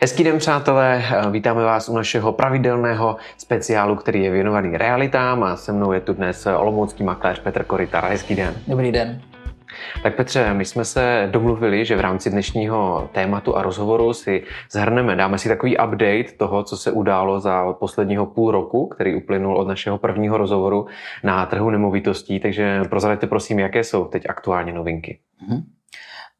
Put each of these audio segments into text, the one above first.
Hezký den, přátelé. Vítáme vás u našeho pravidelného speciálu, který je věnovaný realitám a se mnou je tu dnes olomoucký makléř Petr Korytar. Hezký den. Dobrý den. Tak Petře, my jsme se domluvili, že v rámci dnešního tématu a rozhovoru si zhrneme, dáme si takový update toho, co se událo za posledního půl roku, který uplynul od našeho prvního rozhovoru na trhu nemovitostí. Takže prozraďte prosím, jaké jsou teď aktuálně novinky. Mm-hmm.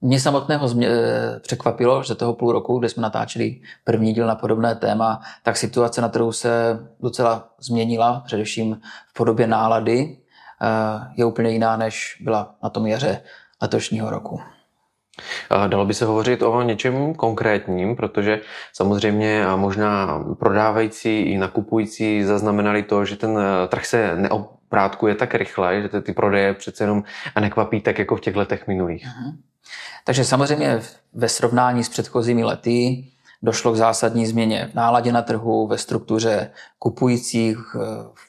Mě samotného změ, eh, překvapilo, že toho půl roku, kde jsme natáčeli první díl na podobné téma, tak situace na trhu se docela změnila, především v podobě nálady. Eh, je úplně jiná, než byla na tom jaře letošního roku. Dalo by se hovořit o něčem konkrétním, protože samozřejmě možná prodávající i nakupující zaznamenali to, že ten eh, trh se neoprátkuje tak rychle, že ty prodeje přece jenom nekvapí tak jako v těch letech minulých. Uh-huh. Takže samozřejmě ve srovnání s předchozími lety došlo k zásadní změně v náladě na trhu, ve struktuře kupujících, eh,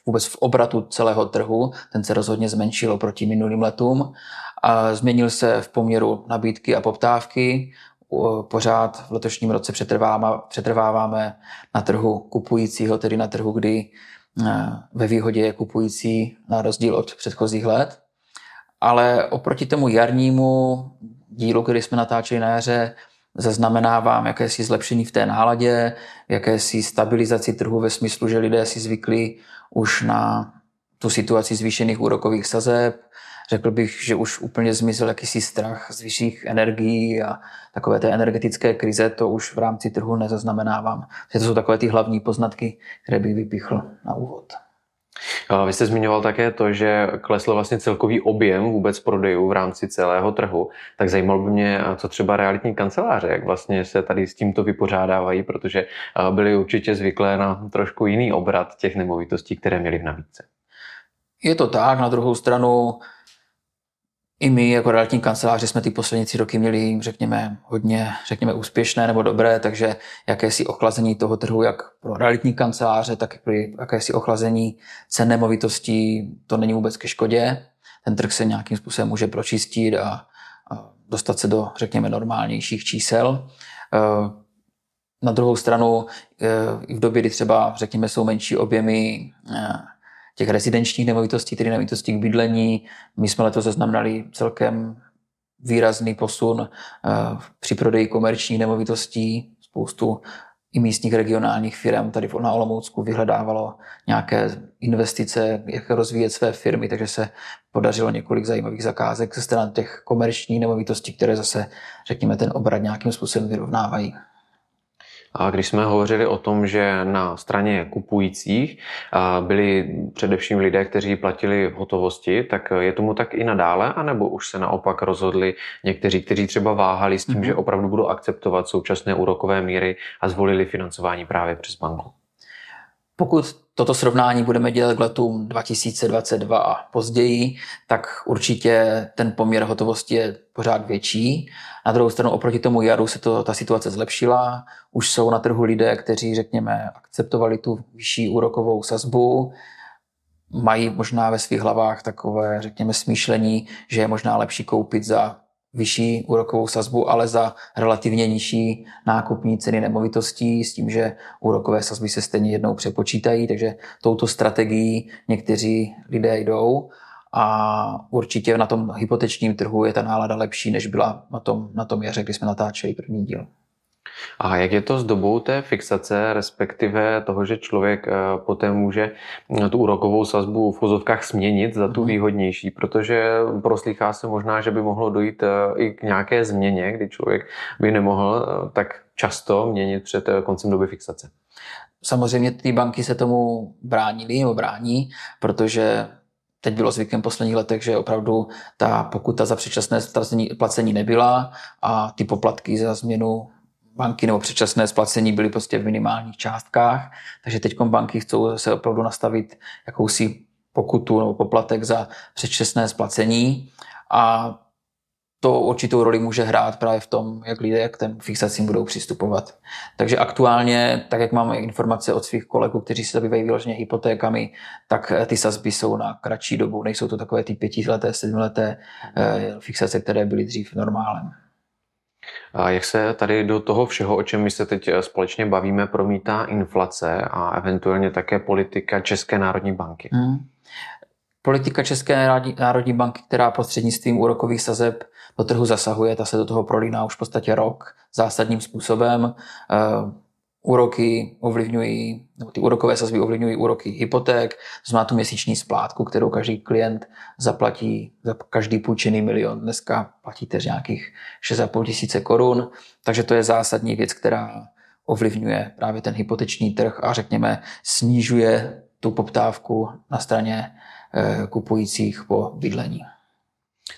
vůbec v obratu celého trhu. Ten se rozhodně zmenšil proti minulým letům. A změnil se v poměru nabídky a poptávky. Pořád v letošním roce přetrváváme, přetrváváme na trhu kupujícího, tedy na trhu, kdy eh, ve výhodě je kupující na rozdíl od předchozích let. Ale oproti tomu jarnímu dílu, který jsme natáčeli na jaře, zaznamenávám jakési zlepšení v té náladě, jakési stabilizaci trhu ve smyslu, že lidé si zvykli už na tu situaci zvýšených úrokových sazeb. Řekl bych, že už úplně zmizel jakýsi strach z vyšších energií a takové té energetické krize, to už v rámci trhu nezaznamenávám. To jsou takové ty hlavní poznatky, které bych vypichl na úvod. Vy jste zmiňoval také to, že klesl vlastně celkový objem vůbec prodejů v rámci celého trhu. Tak zajímalo by mě, co třeba realitní kanceláře, jak vlastně se tady s tímto vypořádávají, protože byly určitě zvyklé na trošku jiný obrat těch nemovitostí, které měly v nabídce. Je to tak, na druhou stranu i my jako realitní kanceláři jsme ty poslední tři roky měli, řekněme, hodně, řekněme, úspěšné nebo dobré, takže jakési ochlazení toho trhu, jak pro realitní kanceláře, tak i jakési ochlazení cen nemovitostí, to není vůbec ke škodě. Ten trh se nějakým způsobem může pročistit a, a dostat se do, řekněme, normálnějších čísel. E, na druhou stranu, e, i v době, kdy třeba, řekněme, jsou menší objemy e, těch rezidenčních nemovitostí, tedy nemovitostí k bydlení. My jsme letos zaznamenali celkem výrazný posun eh, při prodeji komerčních nemovitostí. Spoustu i místních regionálních firm tady na Olomoucku vyhledávalo nějaké investice, jak rozvíjet své firmy, takže se podařilo několik zajímavých zakázek ze strany těch komerčních nemovitostí, které zase, řekněme, ten obrat nějakým způsobem vyrovnávají. A když jsme hovořili o tom, že na straně kupujících byli především lidé, kteří platili v hotovosti, tak je tomu tak i nadále, anebo už se naopak rozhodli někteří, kteří třeba váhali s tím, mm-hmm. že opravdu budou akceptovat současné úrokové míry a zvolili financování právě přes banku? Pokud toto srovnání budeme dělat k letům 2022 a později, tak určitě ten poměr hotovosti je pořád větší. Na druhou stranu oproti tomu jaru se to, ta situace zlepšila. Už jsou na trhu lidé, kteří, řekněme, akceptovali tu vyšší úrokovou sazbu, mají možná ve svých hlavách takové, řekněme, smýšlení, že je možná lepší koupit za vyšší úrokovou sazbu, ale za relativně nižší nákupní ceny nemovitostí s tím, že úrokové sazby se stejně jednou přepočítají, takže touto strategií někteří lidé jdou a určitě na tom hypotečním trhu je ta nálada lepší, než byla na tom, na tom jaře, kdy jsme natáčeli první díl. A jak je to s dobou té fixace, respektive toho, že člověk eh, poté může eh, tu úrokovou sazbu v fozovkách směnit za tu mhm. výhodnější, protože proslýchá se možná, že by mohlo dojít eh, i k nějaké změně, kdy člověk by nemohl tak často měnit před koncem doby fixace. Samozřejmě ty banky se tomu bránily nebo brání, protože teď bylo zvykem v posledních letech, že opravdu ta pokuta za předčasné placení nebyla a ty poplatky za změnu banky nebo předčasné splacení byly prostě v minimálních částkách, takže teď banky chcou se opravdu nastavit jakousi pokutu nebo poplatek za předčasné splacení a to určitou roli může hrát právě v tom, jak lidé k těm fixacím budou přistupovat. Takže aktuálně, tak jak máme informace od svých kolegů, kteří se zabývají vyloženě hypotékami, tak ty sazby jsou na kratší dobu, nejsou to takové ty pětileté, sedmileté eh, fixace, které byly dřív normálem. A jak se tady do toho všeho, o čem my se teď společně bavíme, promítá inflace a eventuálně také politika České národní banky? Hmm. Politika České národní banky, která prostřednictvím úrokových sazeb do trhu zasahuje, ta se do toho prolíná už v podstatě rok zásadním způsobem. Eh, úroky ovlivňují, nebo ty úrokové sazby ovlivňují úroky hypoték, to znamená tu měsíční splátku, kterou každý klient zaplatí za každý půjčený milion. Dneska platíte nějakých 6,5 tisíce korun, takže to je zásadní věc, která ovlivňuje právě ten hypoteční trh a řekněme snižuje tu poptávku na straně eh, kupujících po bydlení.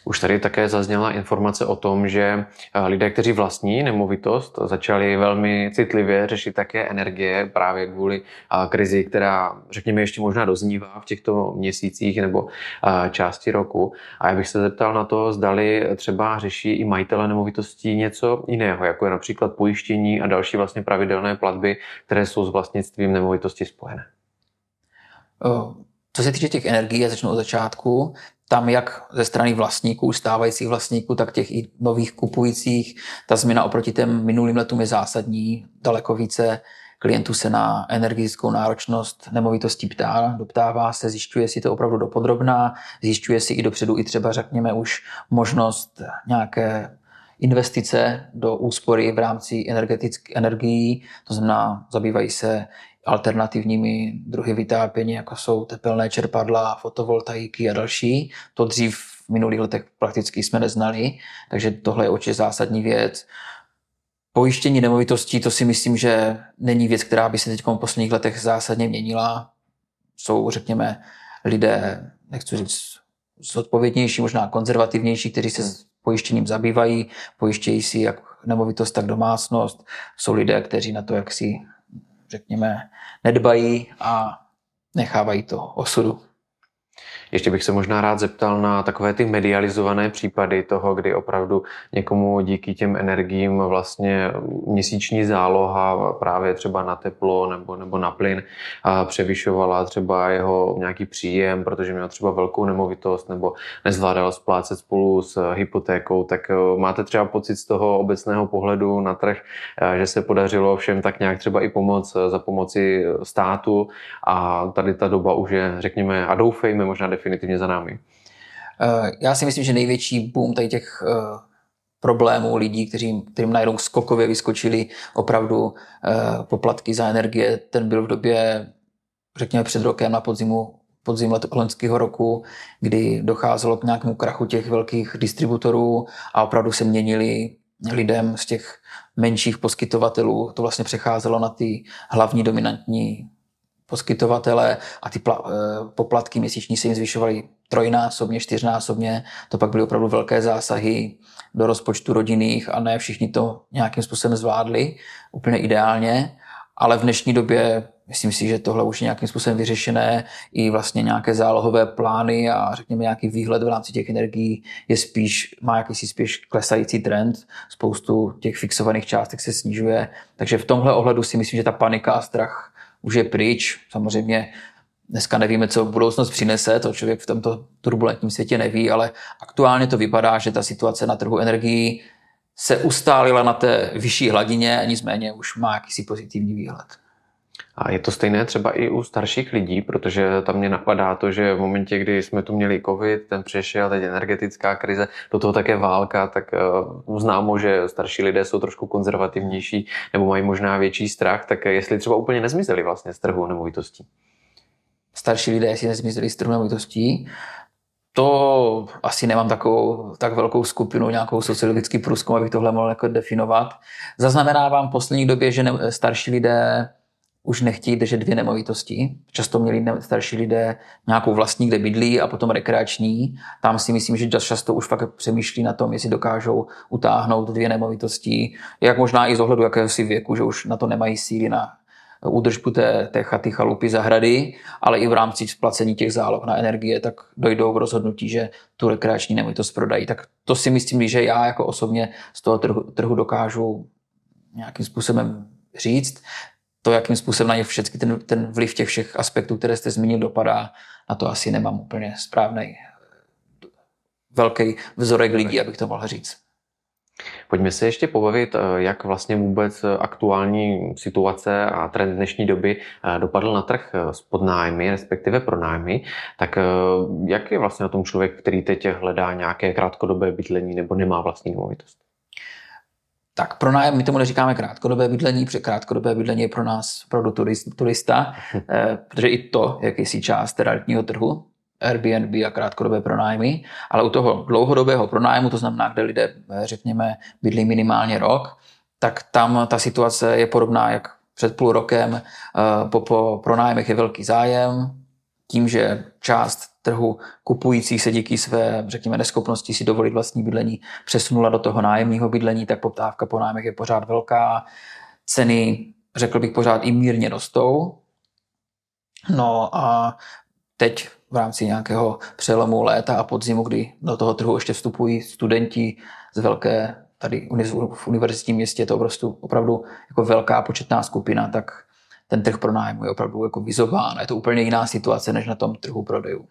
Už tady také zazněla informace o tom, že eh, lidé, kteří vlastní nemovitost, začali velmi citlivě řešit také energie právě kvůli eh, krizi, která, řekněme, ještě možná doznívá v těchto měsících nebo eh, části roku. A já bych se zeptal na to, zdali třeba řeší i majitele nemovitostí něco jiného, jako je například pojištění a další vlastně pravidelné platby, které jsou s vlastnictvím nemovitosti spojené. Co se týče těch energií, já začnu od začátku, tam jak ze strany vlastníků, stávajících vlastníků, tak těch i nových kupujících, ta změna oproti těm minulým letům je zásadní. Daleko více klientů se na energetickou náročnost nemovitostí ptá, doptává se, zjišťuje si to opravdu dopodrobná, zjišťuje si i dopředu i třeba, řekněme, už možnost nějaké investice do úspory v rámci energetických energií, to znamená, zabývají se alternativními druhy vytápění, jako jsou tepelné čerpadla, fotovoltaiky a další. To dřív v minulých letech prakticky jsme neznali, takže tohle je určitě zásadní věc. Pojištění nemovitostí, to si myslím, že není věc, která by se teď v posledních letech zásadně měnila. Jsou, řekněme, lidé, nechci říct, zodpovědnější, možná konzervativnější, kteří se s pojištěním zabývají, pojištějí si jak nemovitost, tak domácnost. Jsou lidé, kteří na to jaksi řekněme, nedbají a nechávají to osudu. Ještě bych se možná rád zeptal na takové ty medializované případy toho, kdy opravdu někomu díky těm energiím vlastně měsíční záloha právě třeba na teplo nebo, nebo na plyn převyšovala třeba jeho nějaký příjem, protože měl třeba velkou nemovitost nebo nezvládal splácet spolu s hypotékou, tak e, máte třeba pocit z toho obecného pohledu na trh, e, že se podařilo všem tak nějak třeba i pomoc za pomoci státu? A tady ta doba už je, řekněme, a doufejme možná definitivně za námi. Eh, já si myslím, že největší boom tady těch eh, problémů lidí, kteří, kterým najednou skokově vyskočili opravdu eh, poplatky za energie, ten byl v době, řekněme před rokem na podzimu podzim loňského roku, kdy docházelo k nějakému krachu těch velkých distributorů a opravdu se měnili lidem z těch menších poskytovatelů. To vlastně přecházelo na ty hlavní dominantní poskytovatele a ty pla, eh, poplatky měsíční se jim zvyšovaly trojnásobně, čtyřnásobně. To pak byly opravdu velké zásahy do rozpočtu rodinných a ne všichni to nějakým způsobem zvládli úplně ideálně. Ale v dnešní době myslím si, že tohle už je nějakým způsobem vyřešené. I vlastně nějaké zálohové plány a řekněme nějaký výhled v rámci těch energií je spíš, má jakýsi spíš klesající trend. Spoustu těch fixovaných částek se snižuje. Takže v tomhle ohledu si myslím, že ta panika a strach už je pryč. Samozřejmě dneska nevíme, co budoucnost přinese, to člověk v tomto turbulentním světě neví, ale aktuálně to vypadá, že ta situace na trhu energií se ustálila na té vyšší hladině, nicméně už má jakýsi pozitivní výhled. A je to stejné třeba i u starších lidí, protože tam mě napadá to, že v momentě, kdy jsme tu měli covid, ten přešel, teď energetická krize, do toho také válka, tak uh, známo, že starší lidé jsou trošku konzervativnější nebo mají možná větší strach, tak jestli třeba úplně nezmizeli vlastně z trhu nemovitostí. Starší lidé si nezmizeli z trhu nemovitostí, to asi nemám takovou tak velkou skupinu, nějakou sociologický průzkum, abych tohle mohl jako definovat. Zaznamenávám v poslední době, že ne, starší lidé už nechtějí držet dvě nemovitosti. Často měli starší lidé nějakou vlastní, kde bydlí a potom rekreační. Tam si myslím, že často už fakt přemýšlí na tom, jestli dokážou utáhnout dvě nemovitosti, jak možná i z ohledu jakéhosi věku, že už na to nemají síly na údržbu té, té chaty, chalupy, zahrady, ale i v rámci splacení těch záloh na energie, tak dojdou k rozhodnutí, že tu rekreační nemovitost prodají. Tak to si myslím, že já jako osobně z toho trhu, trhu dokážu nějakým způsobem říct to, jakým způsobem na ně všechny ten, ten vliv těch všech aspektů, které jste zmínil, dopadá, na to asi nemám úplně správný velký vzorek lidí, abych to mohl říct. Pojďme se ještě pobavit, jak vlastně vůbec aktuální situace a trend dnešní doby dopadl na trh s podnájmy, respektive pronájmy. Tak jak je vlastně na tom člověk, který teď hledá nějaké krátkodobé bydlení nebo nemá vlastní nemovitost? Tak pro nájem, my tomu neříkáme krátkodobé bydlení, protože krátkodobé bydlení je pro nás opravdu turista, eh, protože i to je jakýsi část realitního trhu, Airbnb a krátkodobé pronájmy, ale u toho dlouhodobého pronájmu, to znamená, kde lidé, eh, řekněme, bydlí minimálně rok, tak tam ta situace je podobná jak před půl rokem. Eh, po, po pronájmech je velký zájem, tím, že část trhu kupujících se díky své, řekněme, neschopnosti si dovolit vlastní bydlení přesunula do toho nájemního bydlení, tak poptávka po nájmech je pořád velká. Ceny, řekl bych, pořád i mírně rostou. No a teď v rámci nějakého přelomu léta a podzimu, kdy do toho trhu ještě vstupují studenti z velké, tady v univerzitním městě je to opravdu, opravdu jako velká početná skupina, tak ten trh pro nájmu je opravdu jako vyzován. Je to úplně jiná situace než na tom trhu prodejů.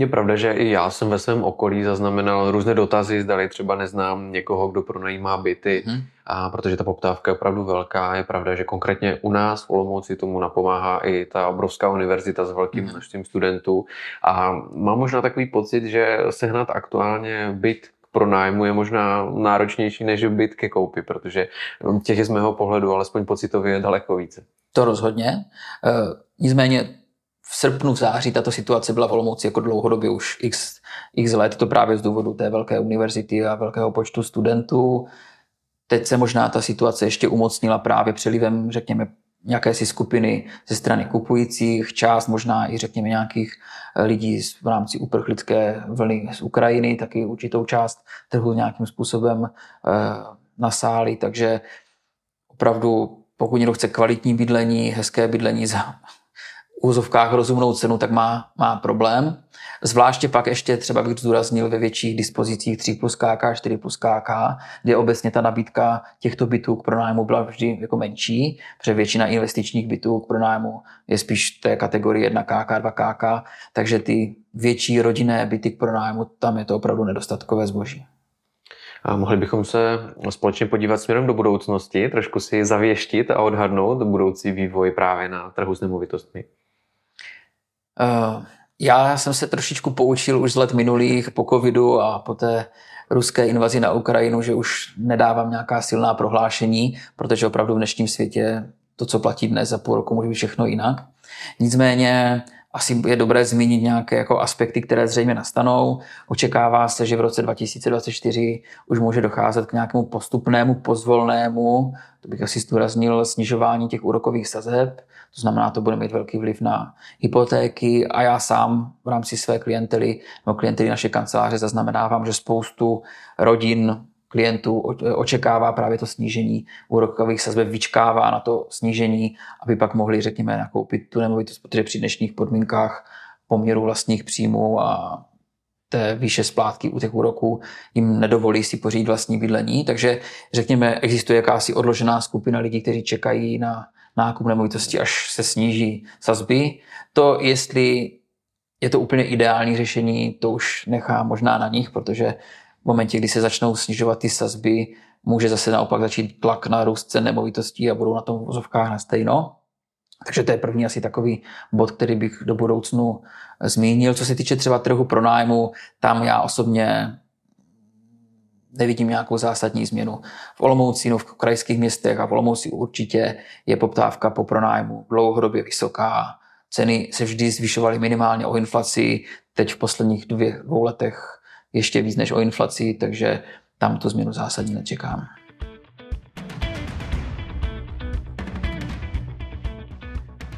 Je pravda, že i já jsem ve svém okolí zaznamenal různé dotazy, zdali třeba neznám někoho, kdo pronajímá byty, hmm. a protože ta poptávka je opravdu velká. Je pravda, že konkrétně u nás v Olomouci tomu napomáhá i ta obrovská univerzita s velkým hmm. množstvím studentů. A mám možná takový pocit, že sehnat aktuálně byt k pronájmu je možná náročnější než byt ke koupi, protože těch je z mého pohledu alespoň pocitově je daleko více. To rozhodně. E, nicméně v srpnu, v září tato situace byla v Olomouci jako dlouhodobě už x, x let, to právě z důvodu té velké univerzity a velkého počtu studentů. Teď se možná ta situace ještě umocnila právě přelivem, řekněme, nějaké si skupiny ze strany kupujících, část možná i řekněme nějakých eh, lidí v rámci uprchlické vlny z Ukrajiny, taky určitou část trhu nějakým způsobem e, nasáli, takže opravdu pokud někdo chce kvalitní bydlení, hezké bydlení za úzovkách rozumnou cenu, tak má, má problém. Zvláště pak ještě třeba bych zdůraznil ve větších dispozicích 3 plus KK, 4 plus KK, kde obecně ta nabídka těchto bytů k pronájmu byla vždy jako menší, protože většina investičních bytů k pronájmu je spíš té kategorie 1 KK, 2 KK, takže ty větší rodinné byty k pronájmu, tam je to opravdu nedostatkové zboží. A mohli bychom se společně podívat směrem do budoucnosti, trošku si zavěštit a odhadnout budoucí vývoj právě na trhu s nemovitostmi. Uh, já jsem se trošičku poučil už z let minulých po covidu a po té ruské invazi na Ukrajinu, že už nedávám nějaká silná prohlášení, protože opravdu v dnešním světě to, co platí dnes za půl roku, může být všechno jinak. Nicméně asi je dobré zmínit nějaké jako aspekty, které zřejmě nastanou. Očekává se, že v roce 2024 už může docházet k nějakému postupnému, pozvolnému, to bych asi zdůraznil, snižování těch úrokových sazeb. To znamená, to bude mít velký vliv na hypotéky a já sám v rámci své klientely nebo klientely naše kanceláře zaznamenávám, že spoustu rodin klientů očekává právě to snížení úrokových sazeb, vyčkává na to snížení, aby pak mohli, řekněme, nakoupit tu nemovitost, protože při dnešních podmínkách poměru vlastních příjmů a té výše splátky u těch úroků jim nedovolí si pořídit vlastní bydlení. Takže řekněme, existuje jakási odložená skupina lidí, kteří čekají na nákup nemovitosti, až se sníží sazby. To, jestli je to úplně ideální řešení, to už nechá možná na nich, protože v momentě, kdy se začnou snižovat ty sazby, může zase naopak začít tlak na růst cen nemovitostí a budou na tom vozovkách na stejno. Takže to je první asi takový bod, který bych do budoucnu zmínil. Co se týče třeba trhu pronájmu, tam já osobně nevidím nějakou zásadní změnu. V Olomouci, no v krajských městech a v Olomouci určitě je poptávka po pronájmu dlouhodobě vysoká. Ceny se vždy zvyšovaly minimálně o inflaci, teď v posledních dvě, dvou letech ještě víc než o inflaci, takže tam tu změnu zásadní nečekám.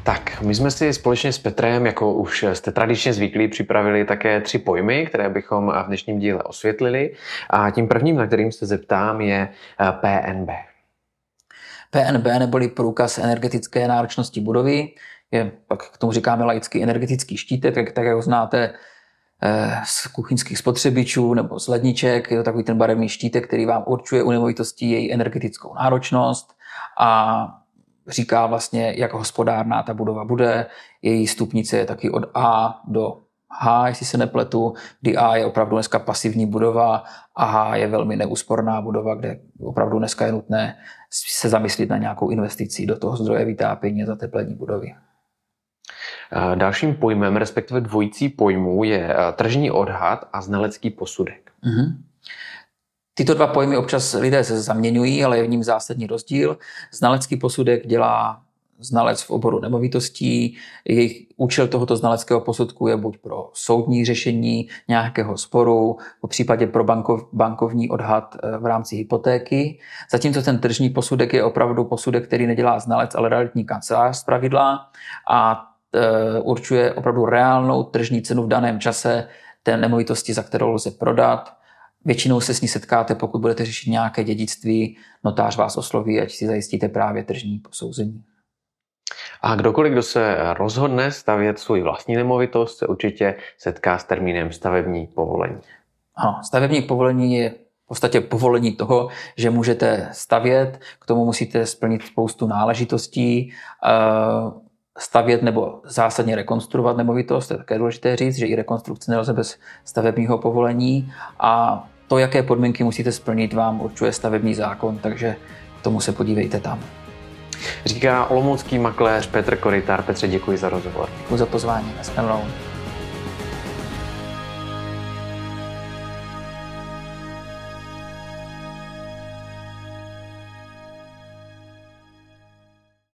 Tak, my jsme si společně s Petrem, jako už jste tradičně zvyklí, připravili také tři pojmy, které bychom v dnešním díle osvětlili. A tím prvním, na kterým se zeptám, je PNB. Eh, PNB neboli průkaz energetické náročnosti budovy, je, pak k tomu říkáme laický energetický štítek, tak, tak jak ho znáte z kuchyňských spotřebičů nebo z ledniček. Je to takový ten barevný štítek, který vám určuje u nemovitosti její energetickou náročnost a říká vlastně, jak hospodárná ta budova bude. Její stupnice je taky od A do H, jestli se nepletu, kdy A je opravdu dneska pasivní budova a H je velmi neúsporná budova, kde opravdu dneska je nutné se zamyslit na nějakou investici do toho zdroje vytápění a zateplení budovy. Dalším pojmem, respektive dvojící pojmů, je tržní odhad a znalecký posudek. Mm-hmm. Tyto dva pojmy občas lidé se zaměňují, ale je v ním zásadní rozdíl. Znalecký posudek dělá znalec v oboru nemovitostí. Jejich účel tohoto znaleckého posudku je buď pro soudní řešení nějakého sporu, po případě pro bankov, bankovní odhad eh, v rámci hypotéky. Zatímco ten tržní posudek je opravdu posudek, který nedělá znalec, ale realitní kancelář z pravidla a e, určuje opravdu reálnou tržní cenu v daném čase té nemovitosti, za kterou lze prodat Většinou se s ní setkáte, pokud budete řešit nějaké dědictví, notář vás osloví, ať si zajistíte právě tržní posouzení. A kdokoliv, kdo se rozhodne stavět svůj vlastní nemovitost, se určitě setká s termínem stavební povolení. Ano, stavební povolení je v podstatě povolení toho, že můžete stavět, k tomu musíte splnit spoustu náležitostí, eh, stavět nebo zásadně rekonstruovat nemovitost, to je také důležité říct, že i rekonstrukce nelze bez stavebního povolení a to, jaké podmínky musíte splnit, vám určuje stavební zákon, takže k tomu se podívejte tam. Říká olomoucký makléř Petr Korytár. Petře, děkuji za rozhovor. Děkuji za pozvání. Naschledanou.